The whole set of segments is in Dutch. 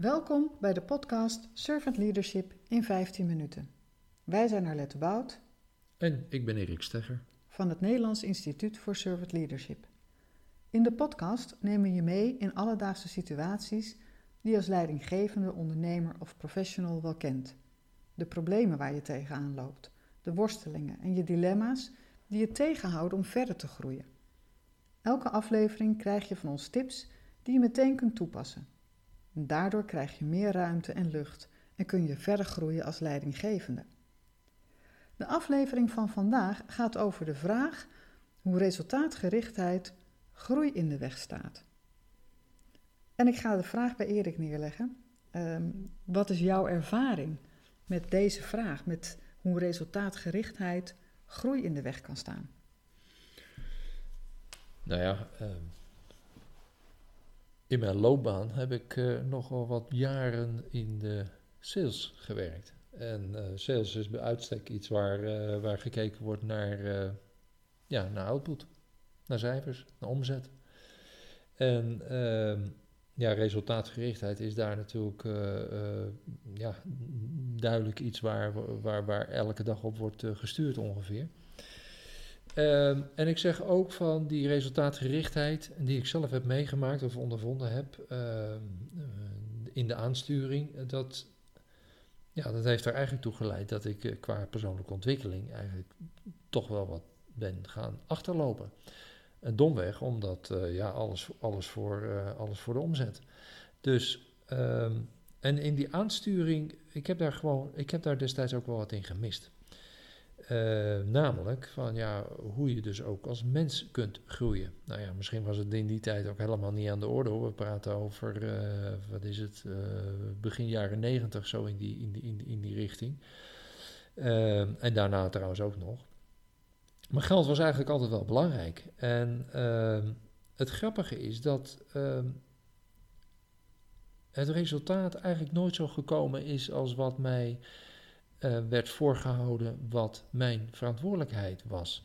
Welkom bij de podcast Servant Leadership in 15 minuten. Wij zijn Arlette Bout En ik ben Erik Stegger. van het Nederlands Instituut voor Servant Leadership. In de podcast nemen we je mee in alledaagse situaties die je als leidinggevende, ondernemer of professional wel kent. De problemen waar je tegenaan loopt, de worstelingen en je dilemma's die je tegenhouden om verder te groeien. Elke aflevering krijg je van ons tips die je meteen kunt toepassen. Daardoor krijg je meer ruimte en lucht en kun je verder groeien als leidinggevende. De aflevering van vandaag gaat over de vraag hoe resultaatgerichtheid groei in de weg staat. En ik ga de vraag bij Erik neerleggen. Ehm, wat is jouw ervaring met deze vraag, met hoe resultaatgerichtheid groei in de weg kan staan? Nou ja, ehm, in mijn loopbaan heb ik eh, nogal wat jaren in de sales gewerkt. En eh, sales is bij uitstek iets waar, eh, waar gekeken wordt naar, ja, naar output, naar cijfers, naar omzet. En ehm, ja, resultaatgerichtheid is daar natuurlijk ja, duidelijk iets waar, waar, waar elke dag op wordt gestuurd ongeveer. Ehm, en ik zeg ook van die resultaatgerichtheid, die ik zelf heb meegemaakt of ondervonden heb ehm, eh, in de aansturing, eh, dat, ja, dat heeft er eigenlijk toe geleid dat ik eh, qua persoonlijke ontwikkeling eigenlijk toch wel wat ben gaan achterlopen. En domweg, omdat ja, alles, alles, voor, alles voor de omzet. Dus, ehm, en in die aansturing, ik heb daar gewoon, ik heb daar destijds ook wel wat in gemist. Eh, namelijk van ja, hoe je dus ook als mens kunt groeien. Nou ja, misschien was het in die tijd ook helemaal niet aan de orde hoor. We praten over, eh, wat is het, eh, begin jaren negentig, zo in die, in die, in die, in die richting. En daarna trouwens ook nog. Maar geld was eigenlijk altijd wel belangrijk. En ehm, het grappige is dat ehm, het resultaat eigenlijk nooit zo gekomen is als wat mij eh, werd voorgehouden, wat mijn verantwoordelijkheid was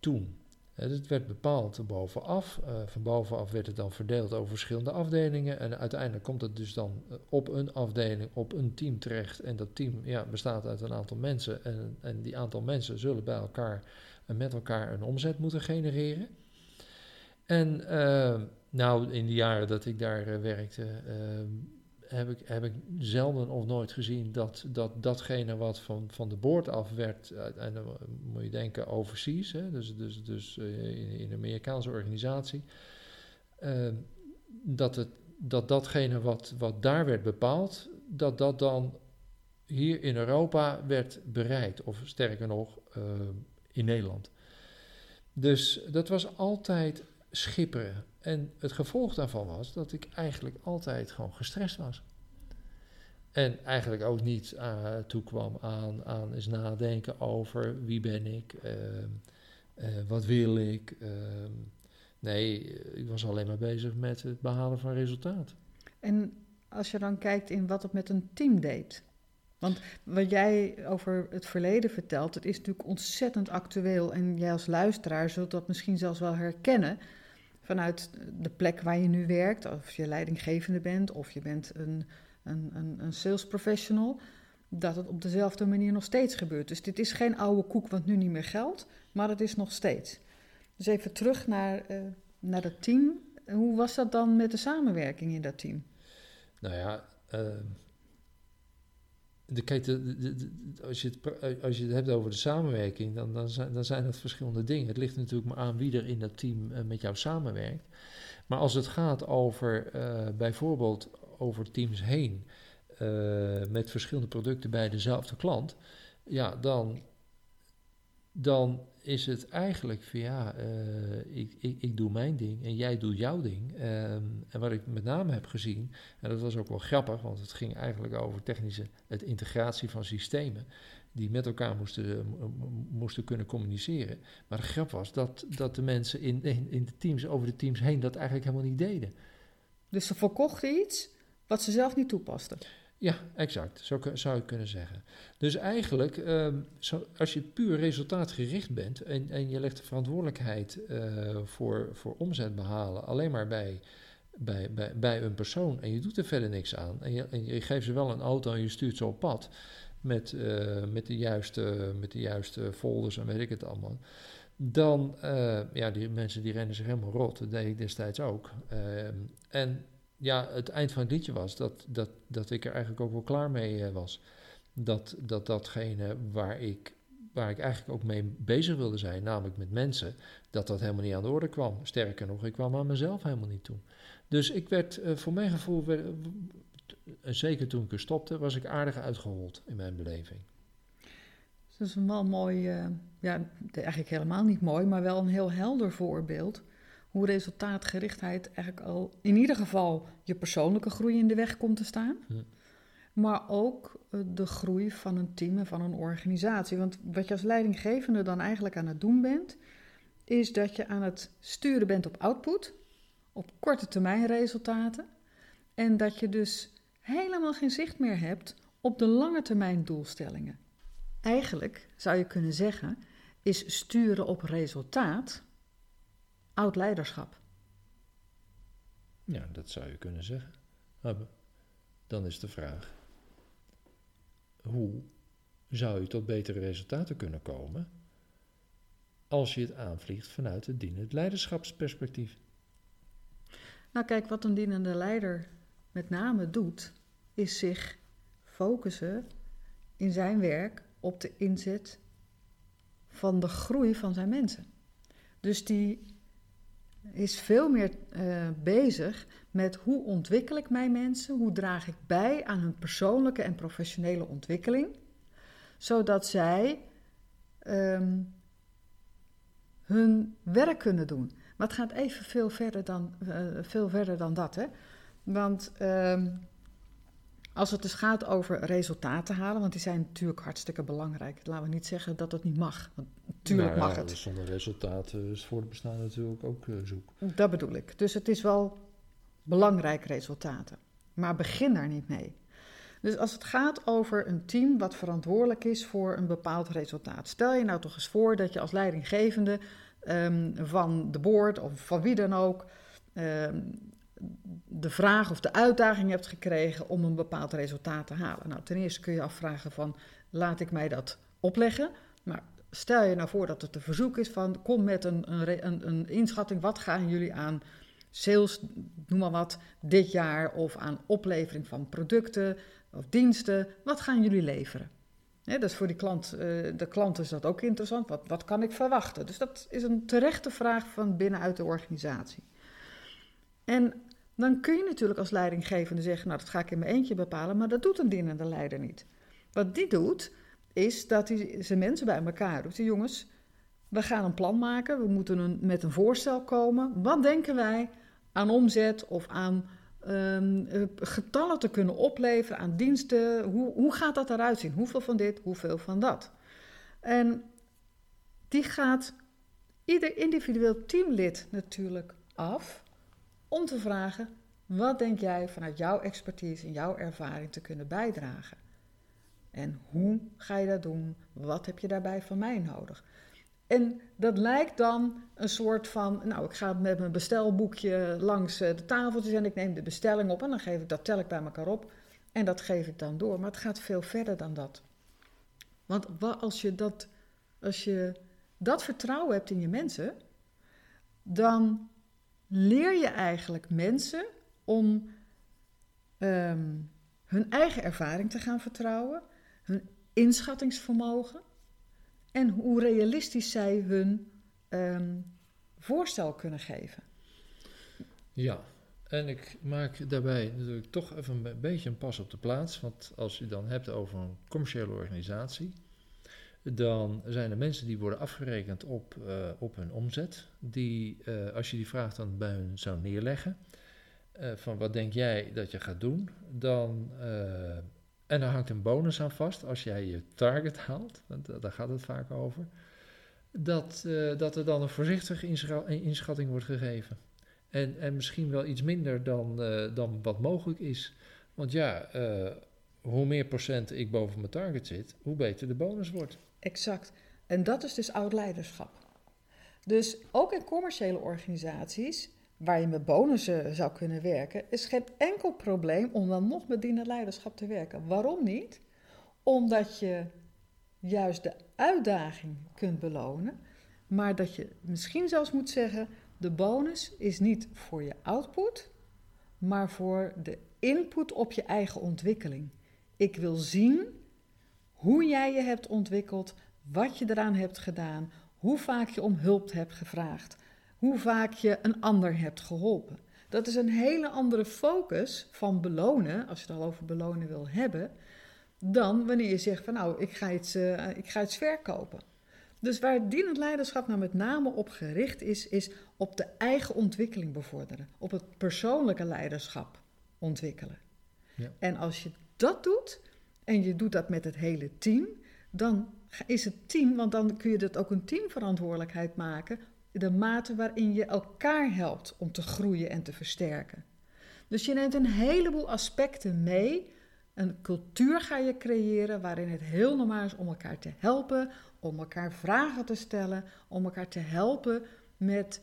toen. Eh, Het werd bepaald bovenaf. Eh, van bovenaf werd het dan verdeeld over verschillende afdelingen. En uiteindelijk komt het dus dan op een afdeling, op een team terecht. En dat team ja, bestaat uit een aantal mensen. En, en die aantal mensen zullen bij elkaar en met elkaar een omzet moeten genereren. En nou, in de jaren dat ik daar werkte, eh, heb, ik, heb ik zelden of nooit gezien dat, dat datgene wat van, van de boord af werd, eh, en dan moet je denken overseas, hè, dus, dus, dus eh, in, een Amerikaanse organisatie, eh, dat, het, dat datgene wat, wat daar werd bepaald, dat dat dan hier in Europa werd bereikt, of sterker nog, in Nederland. Dus dat was altijd schipperen. En het gevolg daarvan was dat ik eigenlijk altijd gewoon gestrest was. En eigenlijk ook niet uh, toekwam aan, aan eens nadenken over wie ben ik, ehm, eh, wat wil ik. ehm. nee, ik was alleen maar bezig met het behalen van resultaat. En als je dan kijkt in wat het met een team deed. Want wat jij over het verleden vertelt, het is natuurlijk ontzettend actueel. En jij als luisteraar zult dat misschien zelfs wel herkennen vanuit de plek waar je nu werkt. Of je leidinggevende bent, of je bent een, een, een, een sales professional. Dat het op dezelfde manier nog steeds gebeurt. Dus dit is geen oude koek wat nu niet meer geldt, maar het is nog steeds. Dus even terug naar, eh, naar dat team. Hoe was dat dan met de samenwerking in dat team? Nou ja, ehm, de, kijk, als, je het, als je het hebt over de samenwerking, dan, dan, zijn, dan zijn dat verschillende dingen. Het ligt natuurlijk maar aan wie er in dat team eh, met jou samenwerkt. Maar als het gaat over eh, bijvoorbeeld over teams heen, eh, met verschillende producten bij dezelfde klant, ja, dan, dan is het eigenlijk van ja, eh, ik, ik, ik doe mijn ding en jij doet jouw ding. Ehm, en wat ik met name heb gezien, en dat was ook wel grappig, want het ging eigenlijk over technische het integratie van systemen die met elkaar moesten, mo- moesten kunnen communiceren. Maar de grap was dat, dat de mensen in, in, in de teams, over de teams heen, dat eigenlijk helemaal niet deden. Dus ze verkochten iets wat ze zelf niet toepasten. Ja, exact. Zo zou je kunnen zeggen. Dus eigenlijk, ehm, zo, als je puur resultaatgericht bent en, en je legt de verantwoordelijkheid eh, voor, voor omzet behalen alleen maar bij bij, bij, bij een persoon en je doet er verder niks aan. En je, en je geeft ze wel een auto en je stuurt ze op pad met, uh, met, de juiste, met de juiste folders en weet ik het allemaal. Dan, uh, ja, die mensen die rennen zich helemaal rot. Dat deed ik destijds ook. Uh, en ja, het eind van het liedje was dat, dat, dat ik er eigenlijk ook wel klaar mee was. Dat, dat datgene waar ik, waar ik eigenlijk ook mee bezig wilde zijn, namelijk met mensen, dat dat helemaal niet aan de orde kwam. Sterker nog, ik kwam aan mezelf helemaal niet toe. Dus ik werd, uh, voor mijn gevoel, werd, zeker toen ik er stopte, was ik aardig uitgehold in mijn beleving. Dat is een wel mooi, ja, eigenlijk helemaal niet mooi, maar wel een heel helder voorbeeld. Hoe resultaatgerichtheid eigenlijk al in ieder geval je persoonlijke groei in de weg komt te staan. Maar ook uh, de groei van een team en van een organisatie. Want wat je als leidinggevende dan eigenlijk aan het doen bent, is dat je aan het sturen bent op output, op korte termijn resultaten. En dat je dus helemaal geen zicht meer hebt op de lange termijn doelstellingen. Eigenlijk zou je kunnen zeggen, is sturen op resultaat oud leiderschap. Ja, dat zou je kunnen zeggen. Maar dan is de vraag: hoe zou je tot betere resultaten kunnen komen als je het aanvliegt vanuit het dienend leiderschapsperspectief? Nou, kijk, wat een dienende leider met name doet, is zich focussen in zijn werk op de inzet van de groei van zijn mensen. Dus die is veel meer uh, bezig met hoe ontwikkel ik mijn mensen, hoe draag ik bij aan hun persoonlijke en professionele ontwikkeling, zodat zij um, hun werk kunnen doen. Maar het gaat even veel verder dan, uh, veel verder dan dat. Hè? Want um, als het dus gaat over resultaten halen, want die zijn natuurlijk hartstikke belangrijk. Laten we niet zeggen dat dat niet mag. Want natuurlijk nou ja, mag het. Zonder resultaten is voor het bestaan natuurlijk ook uh, zoek. Dat bedoel ik. Dus het is wel belangrijk resultaten. Maar begin daar niet mee. Dus als het gaat over een team wat verantwoordelijk is voor een bepaald resultaat. Stel je nou toch eens voor dat je als leidinggevende um, van de board of van wie dan ook. Um, de vraag of de uitdaging hebt gekregen om een bepaald resultaat te halen. Nou, ten eerste kun je afvragen van, laat ik mij dat opleggen? Maar stel je nou voor dat het een verzoek is van, kom met een, een, een inschatting, wat gaan jullie aan sales, noem maar wat, dit jaar, of aan oplevering van producten of diensten, wat gaan jullie leveren? Ja, dus voor die klant, uh, de klant is dat ook interessant. Wat, wat kan ik verwachten? Dus dat is een terechte vraag van binnenuit de organisatie. En dan kun je natuurlijk als leidinggevende zeggen, nou dat ga ik in mijn eentje bepalen, maar dat doet een dienende leider niet. Wat die doet, is dat hij zijn mensen bij elkaar roept. Jongens, we gaan een plan maken, we moeten een, met een voorstel komen. Wat denken wij aan omzet of aan um, getallen te kunnen opleveren, aan diensten? Hoe, hoe gaat dat eruit zien? Hoeveel van dit, hoeveel van dat? En die gaat ieder individueel teamlid natuurlijk af om te vragen: wat denk jij vanuit jouw expertise en jouw ervaring te kunnen bijdragen? En hoe ga je dat doen? Wat heb je daarbij van mij nodig? En dat lijkt dan een soort van, nou, ik ga met mijn bestelboekje langs eh, de tafeltjes en ik neem de bestelling op en dan geef ik dat tel ik bij elkaar op en dat geef ik dan door. Maar het gaat veel verder dan dat. Want als je dat, als je dat vertrouwen hebt in je mensen, dan leer je eigenlijk mensen om um, hun eigen ervaring te gaan vertrouwen, hun inschattingsvermogen en hoe realistisch zij hun um, voorstel kunnen geven. Ja, en ik maak daarbij natuurlijk toch even een beetje een pas op de plaats. Want als je dan hebt over een commerciële organisatie, dan zijn er mensen die worden afgerekend op, uh, op hun omzet. Die, uh, als je die vraag dan bij hun zou neerleggen, uh, van wat denk jij dat je gaat doen, dan, en daar hangt een bonus aan vast als jij je target haalt, want daar gaat het vaak over, dat, dat er dan een voorzichtige inschatting wordt gegeven. En, en misschien wel iets minder dan, dan wat mogelijk is. Want ja, hoe meer procent ik boven mijn target zit, hoe beter de bonus wordt. Exact. En dat is dus oud leiderschap. Dus ook in commerciële organisaties waar je met bonussen zou kunnen werken, is geen enkel probleem om dan nog met dienend leiderschap te werken. Waarom niet? Omdat je juist de uitdaging kunt belonen, maar dat je misschien zelfs moet zeggen: de bonus is niet voor je output, maar voor de input op je eigen ontwikkeling. Ik wil zien hoe jij je hebt ontwikkeld, wat je eraan hebt gedaan, hoe vaak je om hulp hebt gevraagd, hoe vaak je een ander hebt geholpen. Dat is een hele andere focus van belonen, als je het al over belonen wil hebben, dan wanneer je zegt van nou, ik ga iets, uh, ik ga iets verkopen. Dus waar dienend leiderschap nou met name op gericht is, is op de eigen ontwikkeling bevorderen, op het persoonlijke leiderschap ontwikkelen. Ja. En als je dat doet en je doet dat met het hele team, dan is het team, want dan kun je dat ook een teamverantwoordelijkheid maken, de mate waarin je elkaar helpt om te groeien en te versterken. Dus je neemt een heleboel aspecten mee. Een cultuur ga je creëren waarin het heel normaal is om elkaar te helpen, om elkaar vragen te stellen, om elkaar te helpen met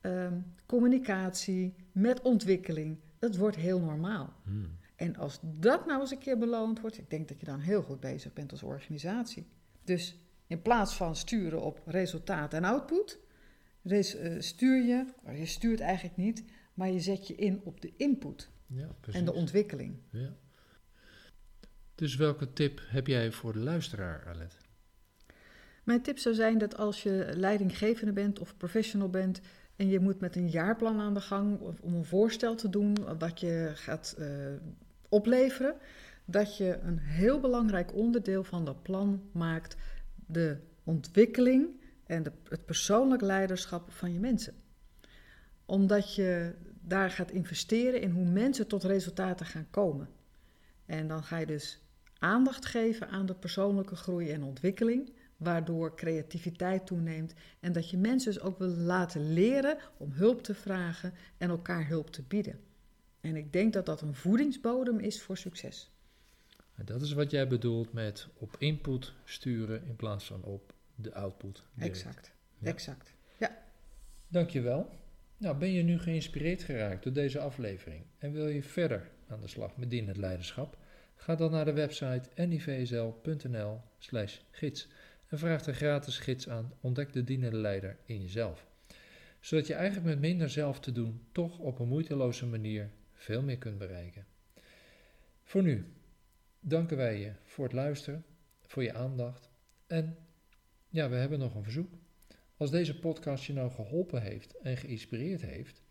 ehm, communicatie, met ontwikkeling. Dat wordt heel normaal. Hmm. En als dat nou eens een keer beloond wordt, ik denk dat je dan heel goed bezig bent als organisatie. Dus in plaats van sturen op resultaat en output, uh, stuur je, je stuurt eigenlijk niet, maar je zet je in op de input ja, en de ontwikkeling. Ja. Dus welke tip heb jij voor de luisteraar, Alet? Mijn tip zou zijn dat als je leidinggevende bent of professional bent en je moet met een jaarplan aan de gang om een voorstel te doen wat je gaat uh, opleveren, dat je een heel belangrijk onderdeel van dat plan maakt de ontwikkeling en de, het persoonlijk leiderschap van je mensen. Omdat je daar gaat investeren in hoe mensen tot resultaten gaan komen. En dan ga je dus aandacht geven aan de persoonlijke groei en ontwikkeling, waardoor creativiteit toeneemt en dat je mensen dus ook wil laten leren om hulp te vragen en elkaar hulp te bieden. En ik denk dat dat een voedingsbodem is voor succes. Dat is wat jij bedoelt met op input sturen in plaats van op de output. Exact, exact. Ja. Dankjewel. Nou, ben je nu geïnspireerd geraakt door deze aflevering en wil je verder aan de slag met dienend leiderschap? Ga dan naar de website nivsl.nl slash gids en vraag de gratis gids aan Ontdek de dienende leider in jezelf. Zodat je eigenlijk met minder zelf te doen toch op een moeiteloze manier veel meer kunt bereiken. Voor nu danken wij je voor het luisteren, voor je aandacht en ja, we hebben nog een verzoek. Als deze podcast je nou geholpen heeft en geïnspireerd heeft,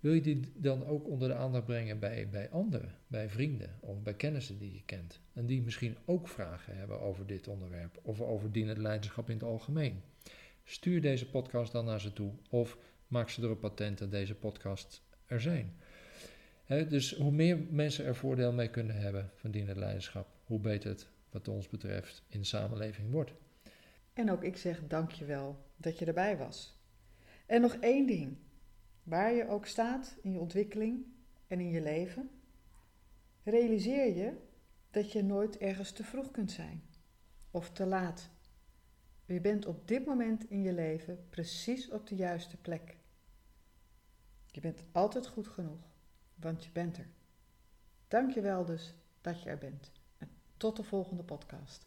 wil je die dan ook onder de aandacht brengen bij, bij anderen, bij vrienden of bij kennissen die je kent. En die misschien ook vragen hebben over dit onderwerp of over dienend leiderschap in het algemeen. Stuur deze podcast dan naar ze toe of maak ze er een patent dat deze podcast er zijn dus hoe meer mensen er voordeel mee kunnen hebben van dienend leiderschap, hoe beter het wat ons betreft in de samenleving wordt. En ook ik zeg dankjewel dat je erbij was. En nog één ding. Waar je ook staat in je ontwikkeling en in je leven, realiseer je dat je nooit ergens te vroeg kunt zijn of te laat. Je bent op dit moment in je leven precies op de juiste plek. Je bent altijd goed genoeg want je bent er. Dank je wel dus dat je er bent. En tot de volgende podcast.